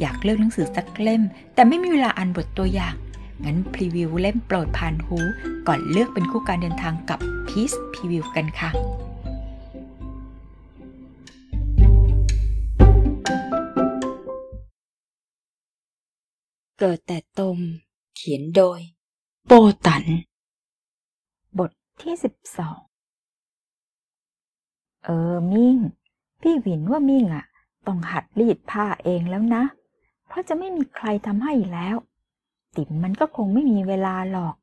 อยากเลือกหนังสือสักเล่ม แต่ไม่มีเวลาอ่านบทตัวอย่าง งั้นพรีวิวเล่มโปรดผ่านหู ก่อนเลือกเป็นคู่การเดินทางกับพีซพรีวิวกันค่ะเกิดแต่ตม เขียนโดย โปตัน บทที่สิบสอง เออ มิ่ง พี่หวินว่ามิ่งอะต้องหัดรีดผ้าเองแล้วนะ เพราะจะไม่มีใครทำให้แล้ว ติ๋มมันก็คงไม่มีเวลาหรอก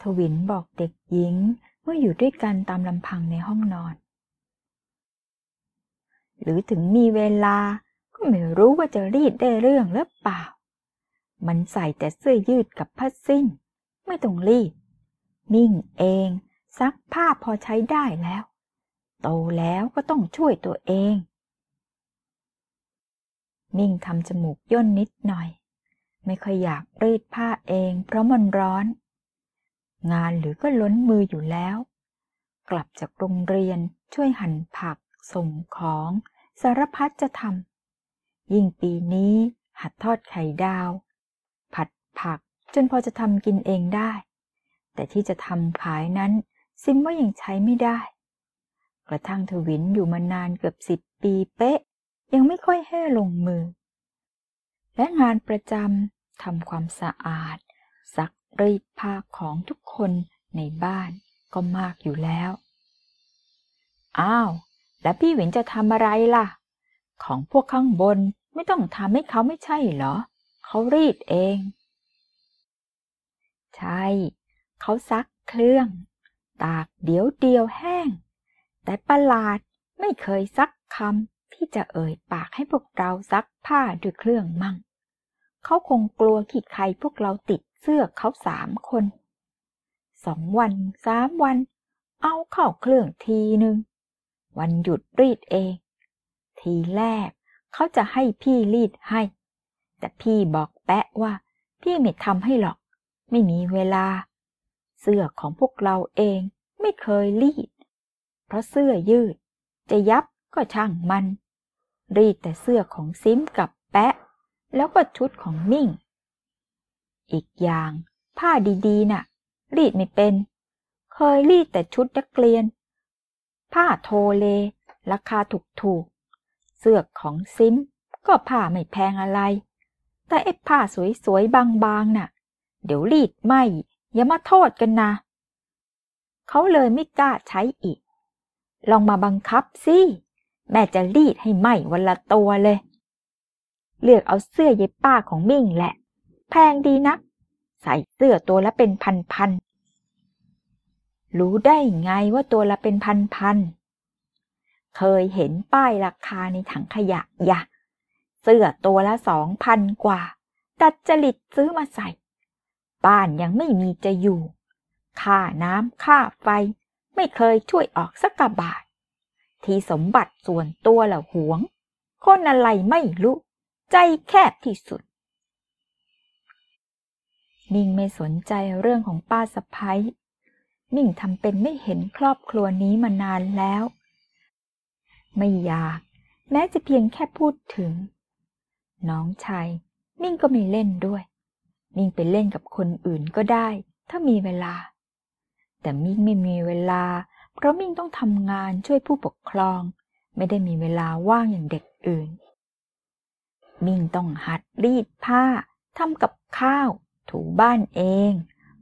ทวินบอกเด็กหญิงเมื่ออยู่ด้วยกันตามลำพังในห้องนอน หรือถึงมีเวลาก็ไม่รู้ว่าจะรีดได้เรื่องหรือเปล่า มันใส่แต่เสื้อยืดกับผ้าสิ้น ไม่ต้องรีดมิ่งเองซักผ้าพอใช้ได้แล้ว โตแล้วก็ต้องช่วยตัวเอง มิ่งทำจมูกย่นนิดหน่อย ไม่ค่อยอยากรีดผ้าเองเพราะมันร้อน งานหรือก็ล้นมืออยู่แล้ว กลับจากโรงเรียนช่วยหั่นผัก ส่งของสารพัดจะทำยิ่งปีนี้หัดทอดไข่ดาว ผัดผักจนพอจะทำกินเองได้ แต่ที่จะทำขายนั้นซิมว่ายังใช้ไม่ได้ กระทั่งทวินอยู่มานานเกือบสิบปีเป๊ะ ยังไม่ค่อยให้ลงมือ และงานประจำทำความสะอาด ซักรีดผ้าของทุกคนในบ้านก็มากอยู่แล้ว อ้าว แล้วพี่หวินจะทำอะไรล่ะ ของพวกข้างบนไม่ต้องทำให้เขาไม่ใช่เหรอ เขารีดเอง ใช่ เขาซักเครื่อง ตากเดี๋ยวเดียวแห้ง แต่ประหลาดไม่เคยซักคำ ที่จะเอ่ยปากให้พวกเราซักผ้าด้วยเครื่องมั่ง เขาคงกลัวขีดใครพวกเราติดเสื้อเขาสามคน สองวันสามวัน เอาเข้าเครื่องทีหนึ่ง วันหยุดรีดเอง ทีแรกเขาจะให้พี่รีดให้ แต่พี่บอกแปะว่า พี่ไม่ทำให้หรอก ไม่มีเวลา เสื้อของพวกเราเองไม่เคยรีด เพราะเสื้อยืดจะยับ ก็ช่างมัน รีดแต่เสื้อของซิมกับแปะ แล้วก็ชุดของมิ่ง อีกอย่างผ้าดีๆน่ะ รีดไม่เป็น เคยรีดแต่ชุดนักเรียน ผ้าโทเล ราคาถูกๆ เสื้อของซิมก็ผ้าไม่แพงอะไร แต่ไอ้ผ้าสวยๆ บางๆน่ะ เดี๋ยวรีดไหมอย่ามาโทษกันนะเขาเลยไม่กล้าใช้อีก ลองมาบังคับสิ แม่จะรีดให้ไหมวันละตัวเลย เลือกเอาเสื้อเย็บป้าของมิ่งแหละ แพงดีนัก ใส่เสื้อตัวละเป็นพันๆรู้ได้ไงว่าตัวละเป็นพันๆเคยเห็นป้ายราคาในถังขยะยะ เสื้อตัวละสองพันกว่า ตัดจริตซื้อมาใส่ บ้านยังไม่มีจะอยู่ ค่าน้ำค่าไฟ ไม่เคยช่วยออกสักกบาท ที่สมบัติส่วนตัวละหวง คนอะไรไม่รู้ ใจแคบที่สุดมิ่งไม่สนใจเรื่องของป้าสะพ้ยมิ่งทำเป็นไม่เห็นครอบครัวนี้มานานแล้ว ไม่อยาก แม้จะเพียงแค่พูดถึง น้องชายมิ่งก็ไม่เล่นด้วยมิ่งไปเล่นกับคนอื่นก็ได้ ถ้ามีเวลา แต่มิ่งไม่มีเวลา เพราะมิ่งต้องทำงานช่วยผู้ปกครอง ไม่ได้มีเวลาว่างอย่างเด็กอื่น มิ่งต้องหัดรีดผ้าทำกับข้าว ถูบ้านเอง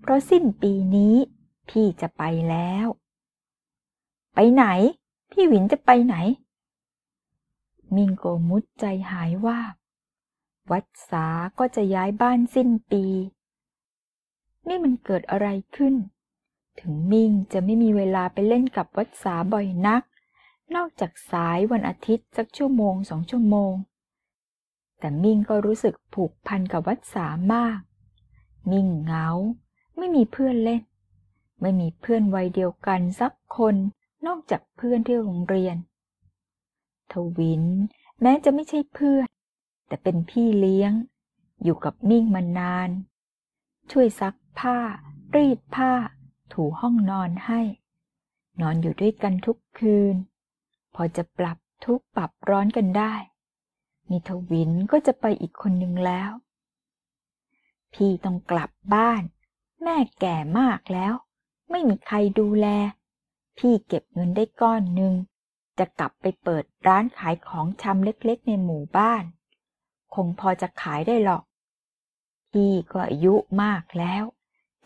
เพราะสิ้นปีนี้พี่จะไปแล้ว ไปไหน พี่หวินจะไปไหน มิงโกมุดใจหายว่า วัดสาก็จะย้ายบ้านสิ้นปี นี่มันเกิดอะไรขึ้น ถึงมิ่งจะไม่มีเวลาไปเล่นกับวัดสาบ่อยนัก นอกจากสายวันอาทิตย์สักชั่วโมงสองชั่วโมง แต่มิ่งก็รู้สึกผูกพันกับวัดสามาก มิ่งเหงา ไม่มีเพื่อนเล่น ไม่มีเพื่อนวัยเดียวกันสักคนนอกจากเพื่อนที่โรงเรียน ทวิน แม้จะไม่ใช่เพื่อน แต่เป็นพี่เลี้ยง อยู่กับมิ่งมานาน ช่วยซักผ้า รีดผ้า ถูห้องนอนให้ นอนอยู่ด้วยกันทุกคืน พอจะปรับทุกปรับร้อนกันได้ มีทวินก็จะไปอีกคนหนึ่งแล้ว พี่ต้องกลับบ้าน แม่แก่มากแล้ว ไม่มีใครดูแล พี่เก็บเงินได้ก้อนหนึ่ง จะกลับไปเปิดร้านขายของชำเล็กๆ ในหมู่บ้าน คงพอจะขายได้หรอก พี่ก็อายุมากแล้ว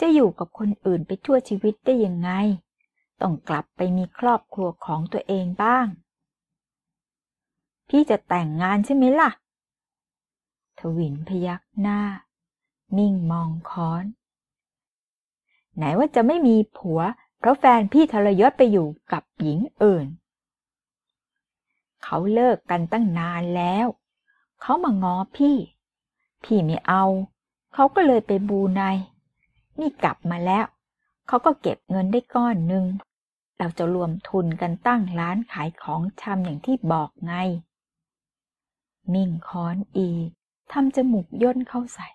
จะอยู่กับคนอื่นไปทั่วชีวิตได้ยังไง ต้องกลับไปมีครอบครัวของตัวเองบ้าง พี่จะแต่งงานใช่ไหมล่ะ ทวินพยักหน้า นิ่งมองค้อน ไหนว่าจะไม่มีผัว เพราะแฟนพี่ทรยศไปอยู่กับหญิงอื่น เขาเลิกกันตั้งนานแล้ว เขามางอพี่ พี่ไม่เอา เขาก็เลยไปบูไน นี่กลับมาแล้ว เขาก็เก็บเงินได้ก้อนหนึ่ง เราจะรวมทุนกันตั้งร้านขายของชำอย่างที่บอกไง มิ่งค้อนอีทำจมูกย่นเข้าใส่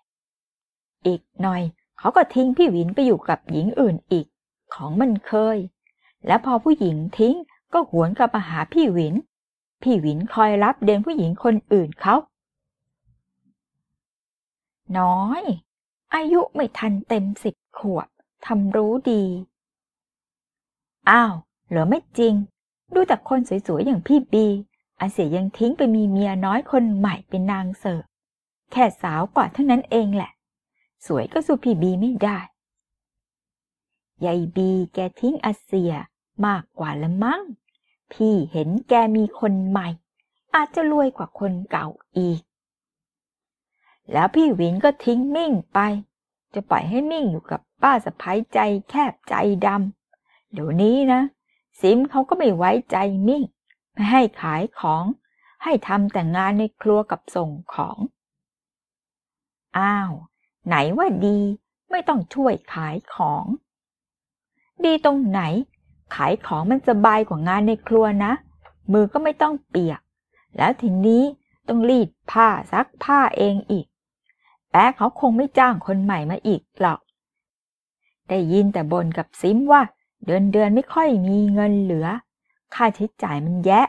อีกหน่อย เขาก็ทิ้งพี่วินไปอยู่กับหญิงอื่นอีก ของมันเคย แล้วพอผู้หญิงทิ้งก็หวนกลับมาหาพี่วิน พี่วินคอยรับเดนผู้หญิงคนอื่นเขาน้อย อายุไม่ทันเต็มสิบขวบทำรู้ดี อ้าว เหรอไม่จริง ดูแต่คนสวยๆ อย่างพี่บี อาเสี่ยยังทิ้งไปมีเมียน้อยคนใหม่เป็นนางเสิร์ฟแค่สาวกว่าเท่านั้นเองแหละ สวยก็สู้พี่บีไม่ได้ยายบีแกทิ้งอาเซียมากกว่าละมั้ง พี่เห็นแกมีคนใหม่ อาจจะรวยกว่าคนเก่าอีก แล้วพี่วินก็ทิ้งมิ่งไป จะปล่อยให้มิ่งอยู่กับป้าสะพ้ายใจแคบใจดำเดี๋ยวนี้นะ ซิมเขาก็ไม่ไว้ใจมิ่ง ไม่ให้ขายของ ให้ทำแต่งานในครัวกับส่งของ อ้าว ไหนว่าดีไม่ต้องช่วยขายของ ดีตรงไหน ขายของมันสบายกว่างานในครัวนะ มือก็ไม่ต้องเปียก แล้วทีนี้ต้องรีดผ้าซักผ้าเองอีก แป๊เขาคงไม่จ้างคนใหม่มาอีกหรอก ได้ยินแต่บนกับซิมว่า เดือนเดือนไม่ค่อยมีเงินเหลือ ค่าใช้จ่ายมันแยะ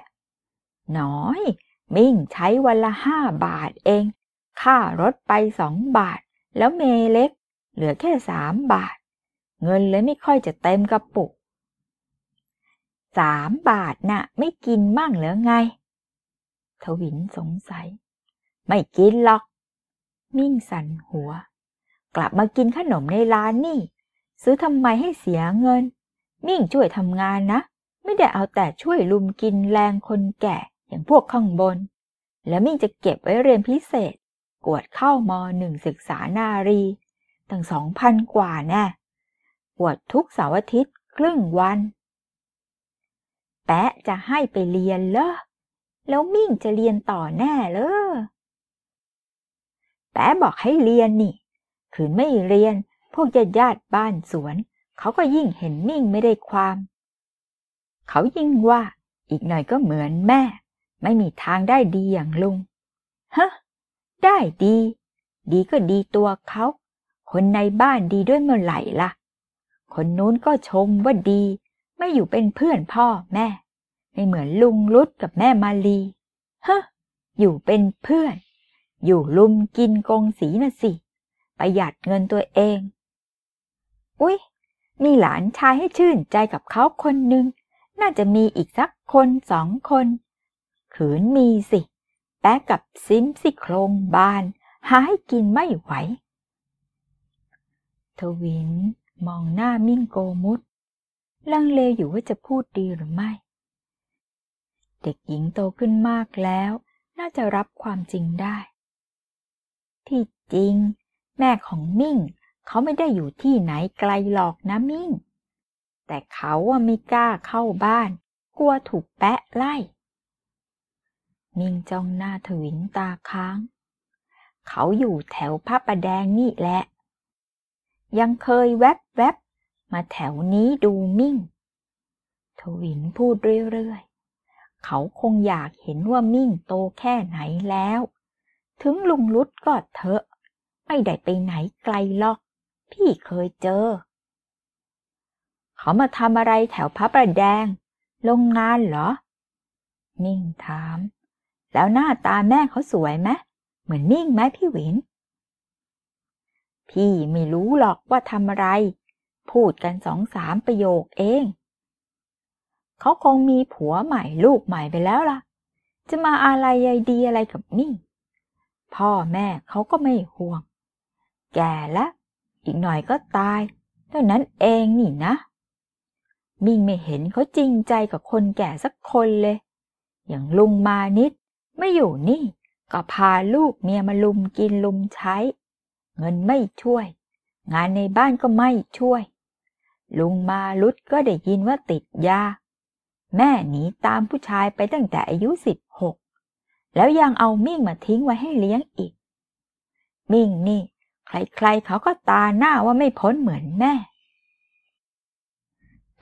น้อย มิ่งใช้วันละห้าบาทเอง ค่ารถไปสองบาท แล้วเมเล็ก เหลือแค่สามบาท เงินเลยไม่ค่อยจะเต็มกระปุกสามบาทน่ะ ไม่กินมั่งเหรอไง ทวินสงสัย ไม่กินหรอก มิ่งสั่นหัว กลับมากินขนมในร้านนี่ ซื้อทำไมให้เสียเงิน มิ่งช่วยทำงานนะ ไม่ได้เอาแต่ช่วยลุมกินแรงคนแก่อย่างพวกข้างบน แล้วมิ่งจะเก็บไว้เรียนพิเศษ กวดเข้ามหนึ่งศึกษานารี ตั้งสองพันกว่าแน่กวดทุกเสาร์อาทิตย์ครึ่งวัน แปะจะให้ไปเรียนเลอแล้วมิ่งจะเรียนต่อแน่เลย แปะบอกให้เรียนนี่ ขืนไม่เรียน พวกญาติญาติบ้านสวน เขาก็ยิ่งเห็นมิ่งไม่ได้ความ เขายิ่งว่า อีกหน่อยก็เหมือนแม่ ไม่มีทางได้ดีอย่างลุง ฮะ ได้ดี ดีก็ดีตัวเขา คนในบ้านดีด้วยเมื่อไหร่ล่ะ คนนู้นก็ชมว่าดี ไม่อยู่เป็นเพื่อนพ่อแม่ ไม่เหมือนลุงรุดกับแม่มาลี ฮะ อยู่เป็นเพื่อน อยู่ลุมกินกงสีน่ะสิ ประหยัดเงินตัวเอง อุ๊ย มีหลานชายให้ชื่นใจกับเขาคนหนึ่ง น่าจะมีอีกสักคนสองคน ขืนมีสิ แป๊กับซิมสิโครงบาน หาให้กินไม่ไหว ทวินมองหน้ามิ่งโกมุดลังเลอยู่ว่าจะพูดดีหรือไม่ เด็กหญิงโตขึ้นมากแล้ว น่าจะรับความจริงได้ ที่จริง แม่ของมิ่ง เขาไม่ได้อยู่ที่ไหนไกลหรอกนะมิ่ง แต่เขาว่าไม่กล้าเข้าบ้าน กลัวถูกแปะไล่ มิ่งจ้องหน้าถวินตาค้าง เขาอยู่แถวพระประแดงนี่แหละ ยังเคยแวบแวบมาแถวนี้ดูมิ่งทวินพูดเรื่อยๆ เขาคงอยากเห็นว่ามิ่งโตแค่ไหนแล้ว ถึงลุงลุดก็เถอะ ไม่ได้ไปไหนไกลหรอก พี่เคยเจอ เขามาทำอะไรแถวพระประแดงโรงงานเหรอ มิ่งถาม แล้วหน้าตาแม่เขาสวยไหมเหมือนมิ่งไหมพี่หวิน พี่ไม่รู้หรอกว่าทำอะไร พูดกันสองสามประโยคเอง เขาคงมีผัวใหม่ลูกใหม่ไปแล้วล่ะ จะมาอะไรใยดีอะไรกับมิ่ง พ่อแม่เขาก็ไม่ห่วง แก่แล้วอีกหน่อยก็ตายเท่านั้นเองนี่นะ มิ่งไม่เห็นเขาจริงใจกับคนแก่สักคนเลย อย่างลุงมานิดไม่อยู่นี่ ก็พาลูกเมียมาลุมกินลุมใช้ เงินไม่ช่วย งานในบ้านก็ไม่ช่วย ลุงมาลุดก็ได้ยินว่าติดยา แม่หนีตามผู้ชายไปตั้งแต่อายุสิบ แล้วยังเอามิ่งมาทิ้งไว้ให้เลี้ยงอีก มิ่งนี่ ใครๆเขาก็ตาหน้าว่าไม่พ้นเหมือนแม่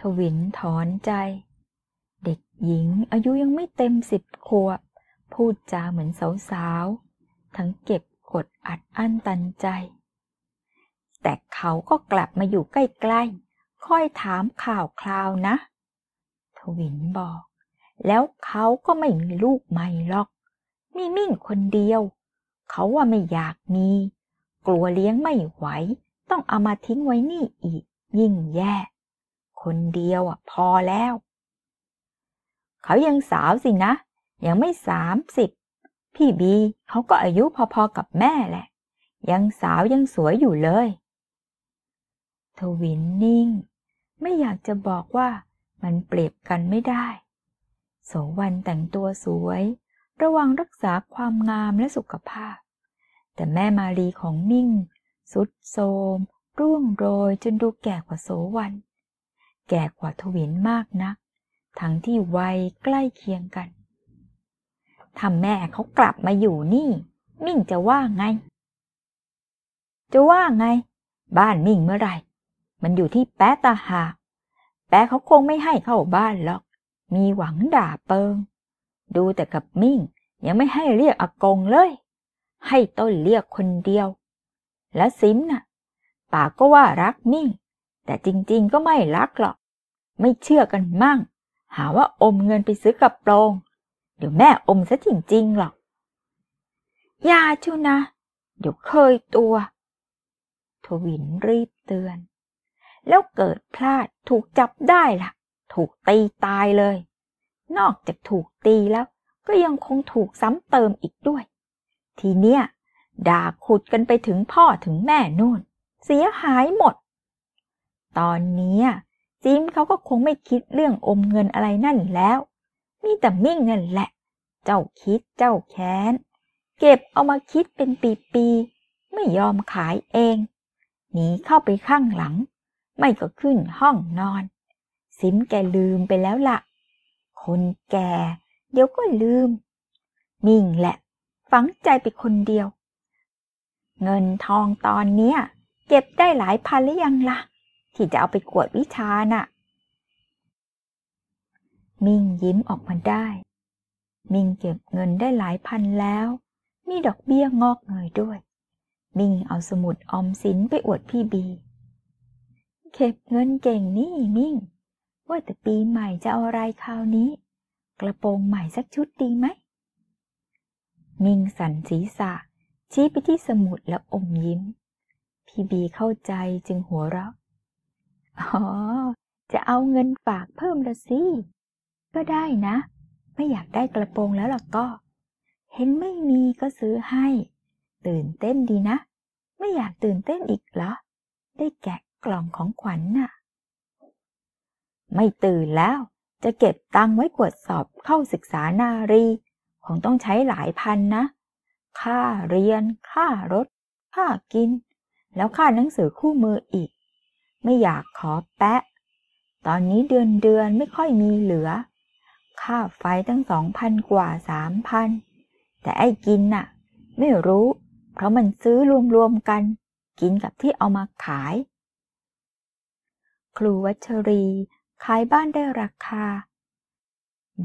ทวินถอนใจ เด็กหญิงอายุยังไม่เต็มสิบขวบ พูดจาเหมือนสาวๆ ทั้งเก็บกดอัดอั้นตันใจ แต่เขาก็กลับมาอยู่ใกล้ๆ ค่อยถามข่าวคราวนะ ทวินบอก แล้วเขาก็ไม่มีลูกใหม่หรอก มีมิ่งคนเดียว เขาว่าไม่อยากมี กลัวเลี้ยงไม่ไหว ต้องเอามาทิ้งไว้นี่อีก ยิ่งแย่ คนเดียวอะพอแล้ว เขายังสาวสินะ ยังไม่สามสิบ พี่บีเขาก็อายุพอๆกับแม่แหละ ยังสาวยังสวยอยู่เลยทวินนิ่ง ไม่อยากจะบอกว่ามันเปรียบกันไม่ได้ โสวันแต่งตัวสวย ระวังรักษาความงามและสุขภาพ แต่แม่มาลีของมิ่ง สุดโทมร่วงโรยจนดูแก่กว่าโสวัน แก่กว่าทวินมากนัก ทั้งที่วัยใกล้เคียงกันถ้าแม่เขากลับมาอยู่นี่ มิ่งจะว่าไง จะว่าไง บ้านมิ่งเมื่อไหร่ มันอยู่ที่แป๊ะตาหา แป๊ะเขาคงไม่ให้เข้าบ้านหรอก มีหวังด่าเปิง ดูแต่กับมิ่ง ยังไม่ให้เรียกอากงเลย ให้ต้นเรียกคนเดียว และซิมน่ะปากก็ว่ารักมิ่ง แต่จริงๆก็ไม่รักหรอก ไม่เชื่อกันมั่ง หาว่าอมเงินไปซื้อกระโปรงเดี๋ยวแม่อมซะจริงๆหรอกยาชูนะ เดี๋ยวเคยตัว ทวินรีบเตือน แล้วเกิดพลาดถูกจับได้ล่ะ ถูกตีตายเลย นอกจากถูกตีแล้วก็ยังคงถูกซ้ำเติมอีกด้วย ทีเนี้ยด่าขุดกันไปถึงพ่อถึงแม่นู่น เสียหายหมด ตอนนี้จิมเขาก็คงไม่คิดเรื่องอมเงินอะไรนั่นแล้ว มีแต่มิ่งนั่นแหละ เจ้าคิดเจ้าแค้น เก็บเอามาคิดเป็นปีๆ ไม่ยอมขายเอง หนีเข้าไปข้างหลัง ไม่ก็ขึ้นห้องนอนสิมแกลืมไปแล้วละ่ะ คนแก่ เดี๋ยวก็ลืมมิ่งแหละ ฝังใจไปคนเดียว เงินทองตอนเนี้ย เก็บได้หลายพันหรือยังละ่ะ ที่จะเอาไปกวดวิชาน่ะ มิ่งยิ้มออกมาได้ มิ่งเก็บเงินได้หลายพันแล้ว มีดอกเบี้ยงอกเงยด้วย มิ่งเอาสมุดออมสินไปอวดพี่บี เก็บเงินเก่งนี่มิ่ง ว่าแต่ปีใหม่จะเอาอะไรคราวนี้ กระโปรงใหม่สักชุดดีไหม มิงสันศีรษะ ชี้ไปที่สมุดแล้วอมยิ้ม พี่บีเข้าใจจึงหัวเราะ อ๋อ จะเอาเงินฝากเพิ่มละสิ ก็ได้นะ ไม่อยากได้กระโปรงแล้วล่ะก็ เห็นไม่มีก็ซื้อให้ ตื่นเต้นดีนะ ไม่อยากตื่นเต้นอีกเหรอ ได้แกะกล่องของขวัญนน่ะ ไม่ตื่นแล้ว จะเก็บตังไว้กวดสอบเข้าศึกษานารี คงต้องใช้หลายพันนะ ค่าเรียน ค่ารถ ค่ากิน แล้วค่าหนังสือคู่มืออีก ไม่อยากขอแปะ ตอนนี้เดือนเดือนไม่ค่อยมีเหลือ ค่าไฟตั้งสองพันกว่าสามพัน แต่ไอ้กินน่ะ ไม่รู้ เพราะมันซื้อรวมๆกัน กินกับที่เอามาขายครูวัชรี ขายบ้านได้ราคา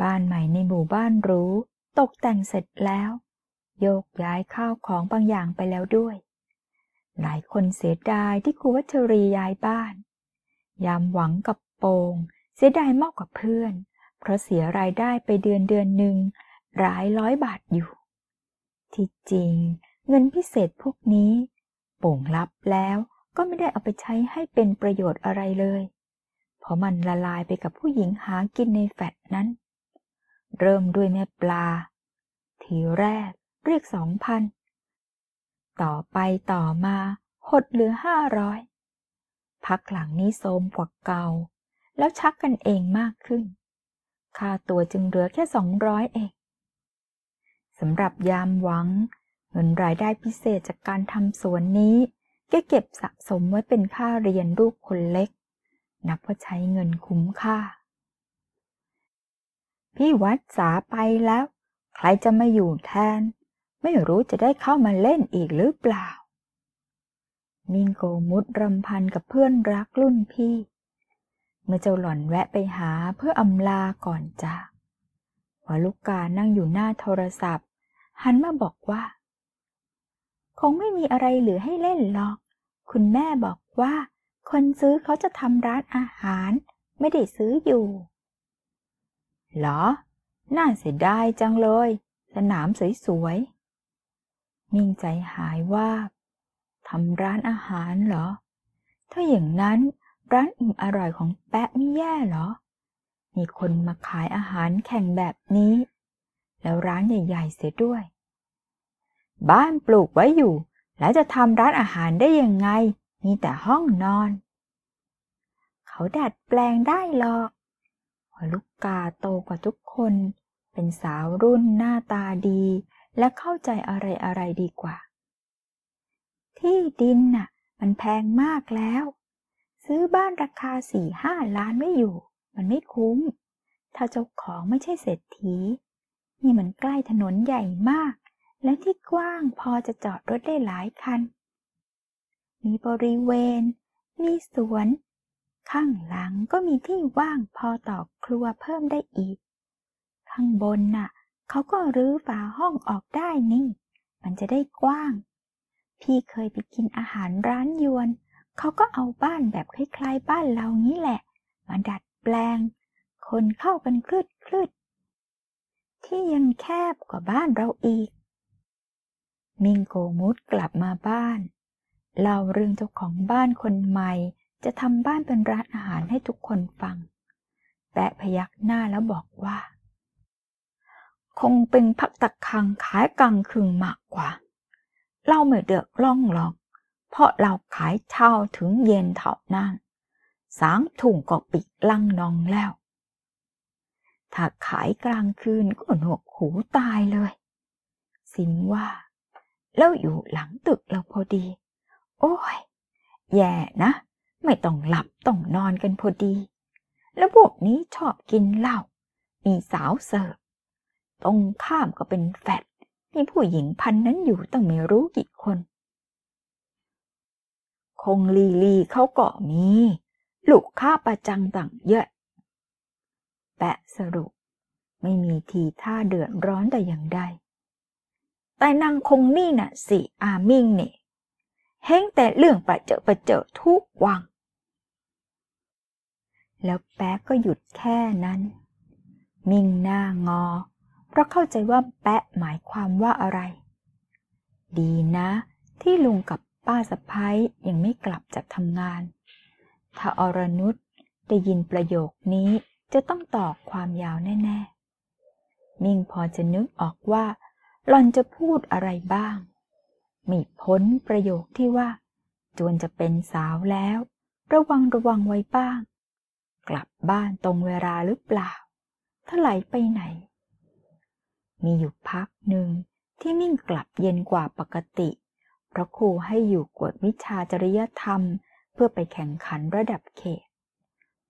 บ้านใหม่ในหมู่บ้านรู้ตกแต่งเสร็จแล้ว โยกย้ายข้าวของบางอย่างไปแล้วด้วย หลายคนเสียดายที่ครูวัชรีย้ายบ้าน ยามหวังกับโปงเสียดายมากกว่าเพื่อน เพราะเสียรายได้ไปเดือนเดือนหนึ่งหลายร้อยบาทอยู่ ที่จริงเงินพิเศษพวกนี้ โป่งรับแล้วก็ไม่ได้เอาไปใช้ให้เป็นประโยชน์อะไรเลย เพราะมันละลายไปกับผู้หญิงหากินในแฟดนั้น เริ่มด้วยแม่ปลา ทีแรกเรียกสองพัน ต่อไปต่อมาหดเหลือห้าร้อยพักหลังนี้โทมกว่าเก่า แล้วชักกันเองมากขึ้น ค่าตัวจึงเหลือแค่สองร้อยเองสำหรับยามหวัง เงินรายได้พิเศษจากการทำสวนนี้แกเก็บสะสมไว้เป็นค่าเรียนลูกคนเล็ก นับว่าใช้เงินคุ้มค่า พี่วัดสาไปแล้ว ใครจะมาอยู่แทน ไม่รู้จะได้เข้ามาเล่นอีกหรือเปล่า มิงโกมุดรำพันกับเพื่อนรักรุ่นพี่ เมื่อเจ้าหล่อนแวะไปหาเพื่ออำลาก่อนจากวาลุกานั่งอยู่หน้าโทรศัพท์ หันมาบอกว่า คงไม่มีอะไรเหลือให้เล่นหรอก คุณแม่บอกว่า คนซื้อเขาจะทำร้านอาหาร ไม่ได้ซื้ออยู่ เหรอ น่าเสียดายจังเลย สนามสวยๆ มิ่งใจหายว่าทำร้านอาหารเหรอ ถ้าอย่างนั้นร้านอิ่มอร่อยของแปะไม่แย่เหรอ มีคนมาขายอาหารแข่งแบบนี้ แล้วร้านใหญ่ๆเสียด้วย บ้านปลูกไว้อยู่ แล้วจะทำร้านอาหารได้ยังไง มีแต่ห้องนอน เขาดัดแปลงได้หรอกลูกกาโตกว่าทุกคน เป็นสาวรุ่นหน้าตาดี และเข้าใจอะไรอะไรดีกว่า ที่ดินน่ะ มันแพงมากแล้ว ซื้อบ้านราคาสี่ห้าล้านไม่อยู่ มันไม่คุ้ม ถ้าเจ้าของไม่ใช่เศรษฐี นี่มันใกล้ถนนใหญ่มาก และที่กว้างพอจะจอดรถได้หลายคัน มีบริเวณ มีสวน ข้างหลังก็มีที่ว่างพอต่อครัวเพิ่มได้อีก ข้างบนน่ะ เขาก็รื้อฝาห้องออกได้นี่ มันจะได้กว้าง พี่เคยไปกินอาหารร้านยวน เขาก็เอาบ้านแบบคล้ายๆบ้านเรานี้แหละ มาดัดแปลง คนเข้ากันคลืดคลืดที่ยังแคบกว่าบ้านเราอีก มิงโกมุดกลับมาบ้าน เล่าเรื่องเจ้าของบ้านคนใหม่ จะทำบ้านเป็นร้านอาหารให้ทุกคนฟัง แปะพยักหน้าแล้วบอกว่า คงเป็นพักตะคังขายกลางคืนมากกว่าเราไม่เดือดร้องหรอก เพราะเราขายเช่าถึงเย็นเท่านั้นสางถุงก็ปิดลังนองแล้ว ถ้าขายกลางคืนก็หนวกหูตายเลย สินว่า แล้วอยู่หลังตึกเราพอดี โอ้ย แย่นะ ไม่ต้องหลับต้องนอนกันพอดี แล้วพวกนี้ชอบกินเหล้า มีสาวเสิร์ฟ ตรงข้ามก็เป็นแฟดมีผู้หญิงพันนั้นอยู่ตั้งไม่รู้กี่คน คงลีลีเขาก็มี ลูกค้าประจังต่างเยอะ แปะสรุป ไม่มีทีท่าเดือดร้อนแต่อย่างใดแต่นางคงนี่น่ะสิอามิงเนี่ย เฮงแต่เรื่องประเจอประเจอทุกวัง แล้วแป๊ะก็หยุดแค่นั้น มิงหน้างอ เพราะเข้าใจว่าแป๊ะหมายความว่าอะไร ดีนะ ที่ลุงกับป้าสะพ้ายยังไม่กลับจากทำงาน ถ้าอรนุชได้ยินประโยคนี้จะต้องตอบความยาวแน่ ๆ มิ่งพอจะนึกออกว่าหลอนจะพูดอะไรบ้าง มีพ้นประโยคที่ว่า จวนจะเป็นสาวแล้ว ระวังระวังไว้บ้าง กลับบ้านตรงเวลาหรือเปล่าถ้าไหลไปไหน มีอยู่พักหนึ่งที่มิ่งกลับเย็นกว่าปกติเพราะครูให้อยู่กวดวิชาจริยธรรม เพื่อไปแข่งขันระดับเขต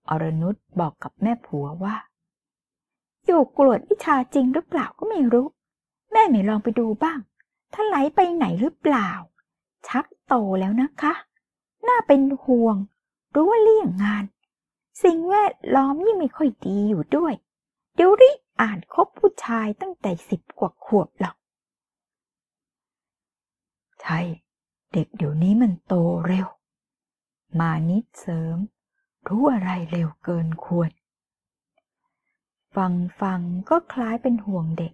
อรนุชบอกกับแม่ผัวว่า อยู่กวดวิชาจริงหรือเปล่าก็ไม่รู้ แม่ไม่ลองไปดูบ้าง ถ้าไหลไปไหนหรือเปล่า ชักโตแล้วนะคะ น่าเป็นห่วง รู้ว่าเลี่ยงงาน สิ่งแวดล้อมยิ่งไม่ค่อยดีอยู่ด้วย เดี๋ยวรีอ่านคบผู้ชายตั้งแต่สิบกว่าขวบหรอก ใช่ เด็กเดี๋ยวนี้มันโตเร็ว มานิดเสริม รู้อะไรเร็วเกินควร ฟังฟังก็คล้ายเป็นห่วงเด็ก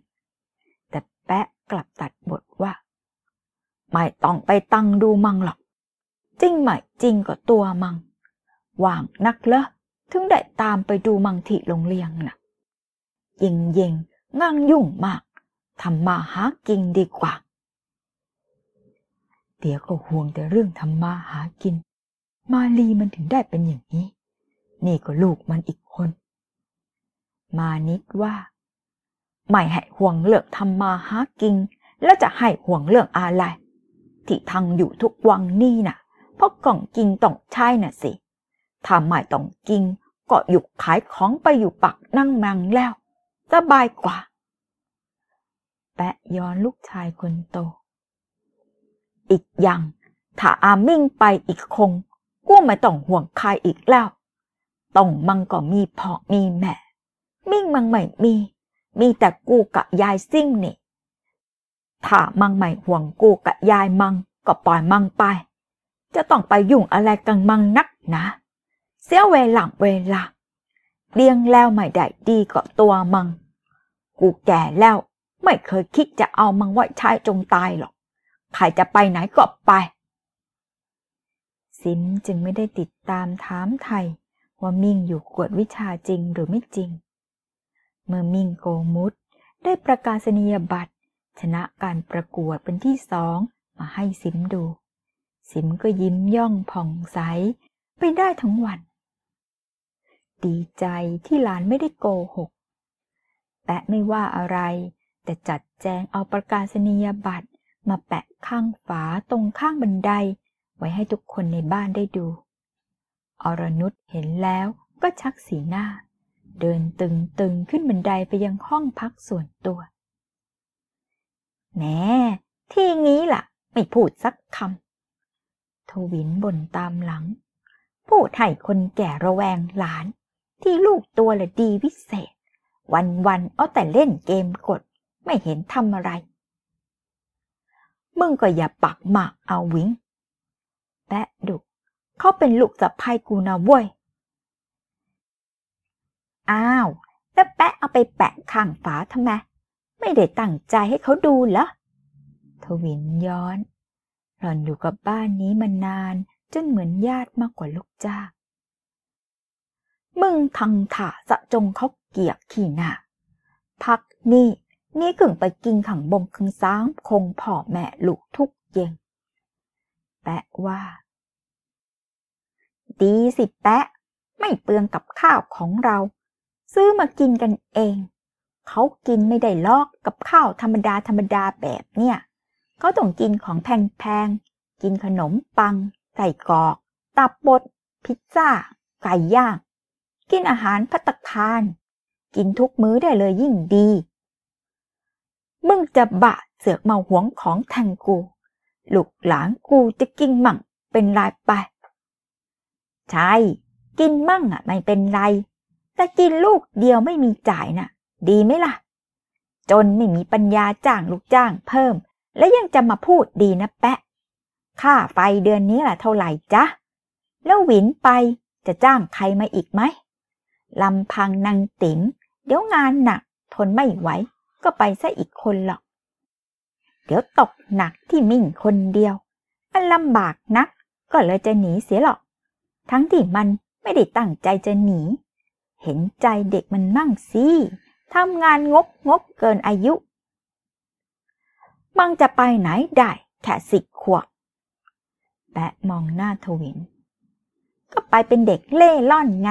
แปะกลับตัดบทว่า ไม่ต้องไปตั้งดูมังหรอก จริงไหมจริงก็ตัวมัง ว่างนักเลอะถึงได้ตามไปดูมังที่โรงเรียนน่ะยิงยิงงั่งยุ่งมากทำมาหากินดีกว่าเดี๋ยก็ห่วงแต่เรื่องทำมาหากิน มาลีมันถึงได้เป็นอย่างนี้ นี่ก็ลูกมันอีกคน มานิดว่า ไม่ให้ห่วงเรื่องทำมาหากินแล้วจะให้ห่วงเรื่องอะไร ที่ทางอยู่ทุกวังนี่น่ะเพราะกล่องกินต้องใช่น่ะสิถ้าไม่ต้องกินก็หยุดขายของไปอยู่ปักนั่งมังแล้ว สบายกว่า แปะย้อนลูกชายคนโต อีกอย่าง ถ้าอามิ่งไปอีกคงกูไม่ต้องห่วงใครอีกแล้ว ต้องมังก็มีพ่อมีแม่ มิ่งมังไม่มี มีแต่กูกับยายซิ่งนี่ถ้ามังไม่ห่วงกูกับยายมังก็ปล่อยมังไป จะต้องไปยุ่งอะไรกันมังนักนะ เสียเวลาเวลาเลี้ยงแล้วไม่ได้ดีก็ตัวมัง กูแก่แล้วไม่เคยคิดจะเอามังไว้ใช้จงตายหรอก ใครจะไปไหนก็ไปซิมจึงไม่ได้ติดตามถามไทยว่ามิ่งอยู่กวดวิชาจริงหรือไม่จริง เมื่อมิ่งโกมุตได้ประกาศนียบัตร ชนะการประกวดเป็นที่สองมาให้ซิมดูซิมก็ยิ้มย่องผ่องใส ไปได้ทั้งวัน ดีใจที่หลานไม่ได้โกหก แปะไม่ว่าอะไร แต่จัดแจงเอาประกาศนียบัตร มาแปะข้างฝาตรงข้างบันได ไว้ให้ทุกคนในบ้านได้ดู อรนุชเห็นแล้วก็ชักสีหน้า เดินตึงๆขึ้นบันไดไปยังห้องพักส่วนตัว แหมที่งี้ล่ะ ไม่พูดสักคำทวินบ่นตามหลัง พูดให้คนแก่ระแวงหลาน ที่ลูกตัวละดีวิเศษ วันๆเอาแต่เล่นเกมกด ไม่เห็นทำอะไร มึงก็อย่าปักหมากเอาวิงแปะดุเขาเป็นลูกสะพายกูนะเว้ย อ้าว แล้วแปะเอาไปแปะข้างฝาทำไม ไม่ได้ตั้งใจให้เขาดูเหรอ ทวินย้อน หล่อนอยู่กับบ้านนี้มานานจนเหมือนญาติมากกว่าลูกจ้างมึงทังถาสะจงเขาเกียกขี่หน้าพักนี่นี่กึ่งไปกินขังบงคึงซ้างคงพ่อแม่ลูกทุกเย็นแปะว่า ดีสิแปะ ไม่เปลืองกับข้าวของเรา ซื้อมากินกันเอง เขากินไม่ได้ลอกกับข้าวธรรมดาธรรมดาแบบเนี่ยเขาต้องกินของแพงๆ กินขนมปัง ใส่กรอก ตับบด พิซซ่า ไก่ย่าง กินอาหารพัตตาคาร กินทุกมื้อได้เลยยิ่งดี มึงจะบะเสือกมาหวงของแทงกู ลูกหลานกูจะกินมั่งเป็นไรไป ใช่ กินมั่งอะไม่เป็นไร แต่กินลูกเดียวไม่มีจ่ายน่ะ ดีไหมล่ะ จนไม่มีปัญญาจ้างลูกจ้างเพิ่ม และยังจะมาพูดดีนะแปะ ค่าไฟเดือนนี้ล่ะเท่าไหร่จ๊ะ แล้วหวินไปจะจ้างใครมาอีกไหมลำพังนางติ๋มเดี๋ยวงานหนัก ทนไม่ไหว ก็ไปซะอีกคนหรอก เดี๋ยวตกหนักที่มิ่งคนเดียวอันลำบากนัก ก็เลยจะหนีเสียหรอก ทั้งที่มันไม่ได้ตั้งใจจะหนี เห็นใจเด็กมันมั่งสิทำงานงกงกเกินอายุ มังจะไปไหนได้แค่สิบขวบแปะมองหน้าทวิน ก็ไปเป็นเด็กเล่ล่อนไง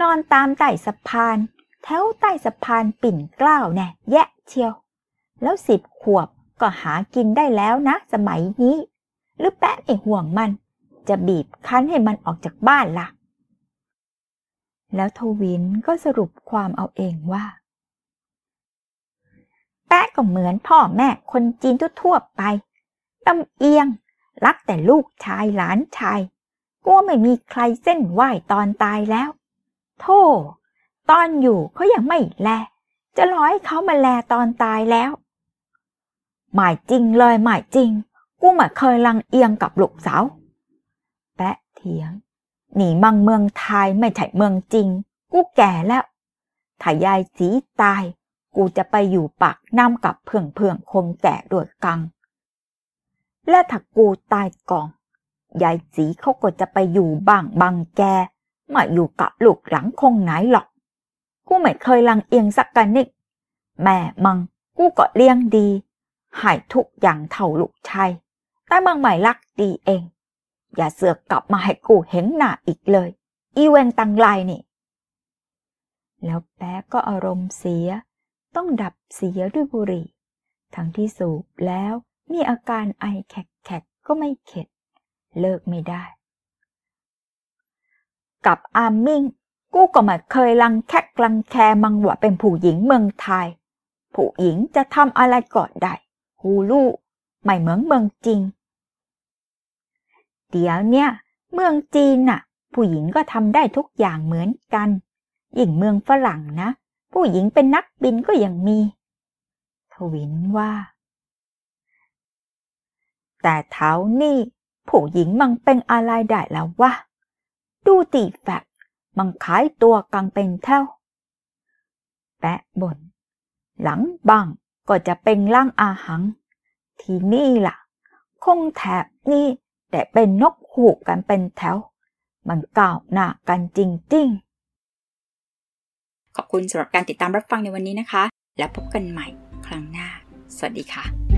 นอนตามใต้สะพาน แถวใต้สะพานปิ่นเกล้าแน่แยะเชียว แล้วสิบขวบก็หากินได้แล้วนะ สมัยนี้ หรือแปะไม่ห่วงมัน จะบีบคั้นให้มันออกจากบ้านละ่ะ แล้วทวินก็สรุปความเอาเองว่า แปะก็เหมือนพ่อแม่คนจีนทั่วๆไปลำเอียง รักแต่ลูกชายหลานชายกลัวไม่มีใครเส้นไหวตอนตายแล้ว โธ่ตอนอยู่เขายังไม่แล จะร้อให้เขามาแลตอนตายแล้ว หมายจริงเลยหมายจริง กูม่เคยลังเอียงกับลูกสาว แปะเถียง หนีมังเมืองไทยไม่ใช่เมืองจริง กูแก่แล้ว ถ้ายายสีตาย กูจะไปอยู่ปากน้ำกับเพื่องเพื่องคมแก่ด้วยกัง และถ้ากูตายก่อนยายสีเขาก็จะไปอยู่บ้างบางแกมาอยู่กับลูกหลังคงไหนหรอก กูไม่เคยลังเอียงสักกันนิกแม่มังกูก็เลี้ยงดี หายทุกอย่างเท่าลูกชายแต่มึงไม่รักดีเอง อย่าเสือกกลับมาให้กูเห็นหน้าอีกเลย อีเวงตังไลนี่ แล้วแป๊ก็อารมณ์เสีย ต้องดับเสียด้วยบุหรี่ ทั้งที่สูบแล้วมีอาการไอแขกๆก็ไม่เข็ด เลิกไม่ได้ กับอามิงกูก็ไม่เคยลังแคกลังแคมังว่าเป็นผู้หญิงเมืองไทย ผู้หญิงจะทำอะไรก็ได้ ฮูลูไม่เหมือนเมืองจริง เดี๋ยวเนี่ย เมืองจีนน่ะ ผู้หญิงก็ทำได้ทุกอย่างเหมือนกัน ยิ่งเมืองฝรั่งนะ ผู้หญิงเป็นนักบินก็ยังมี ทวินว่า แต่เท้านี่ ผู้หญิงมันเป็นอะไรได้แล้ววะ ดูตีแฟกมันขายตัวกังเป็นเท่า แปะบน หลังบังก็จะเป็นล่างอาหัง ทีนี่ล่ะ คงแถบนี่ แต่เป็นนกหูกกันเป็นแถว มันก้าวหน้ากันจริงๆ ขอบคุณสำหรับการติดตามรับฟังในวันนี้นะคะ แล้วพบกันใหม่ครั้งหน้า สวัสดีค่ะ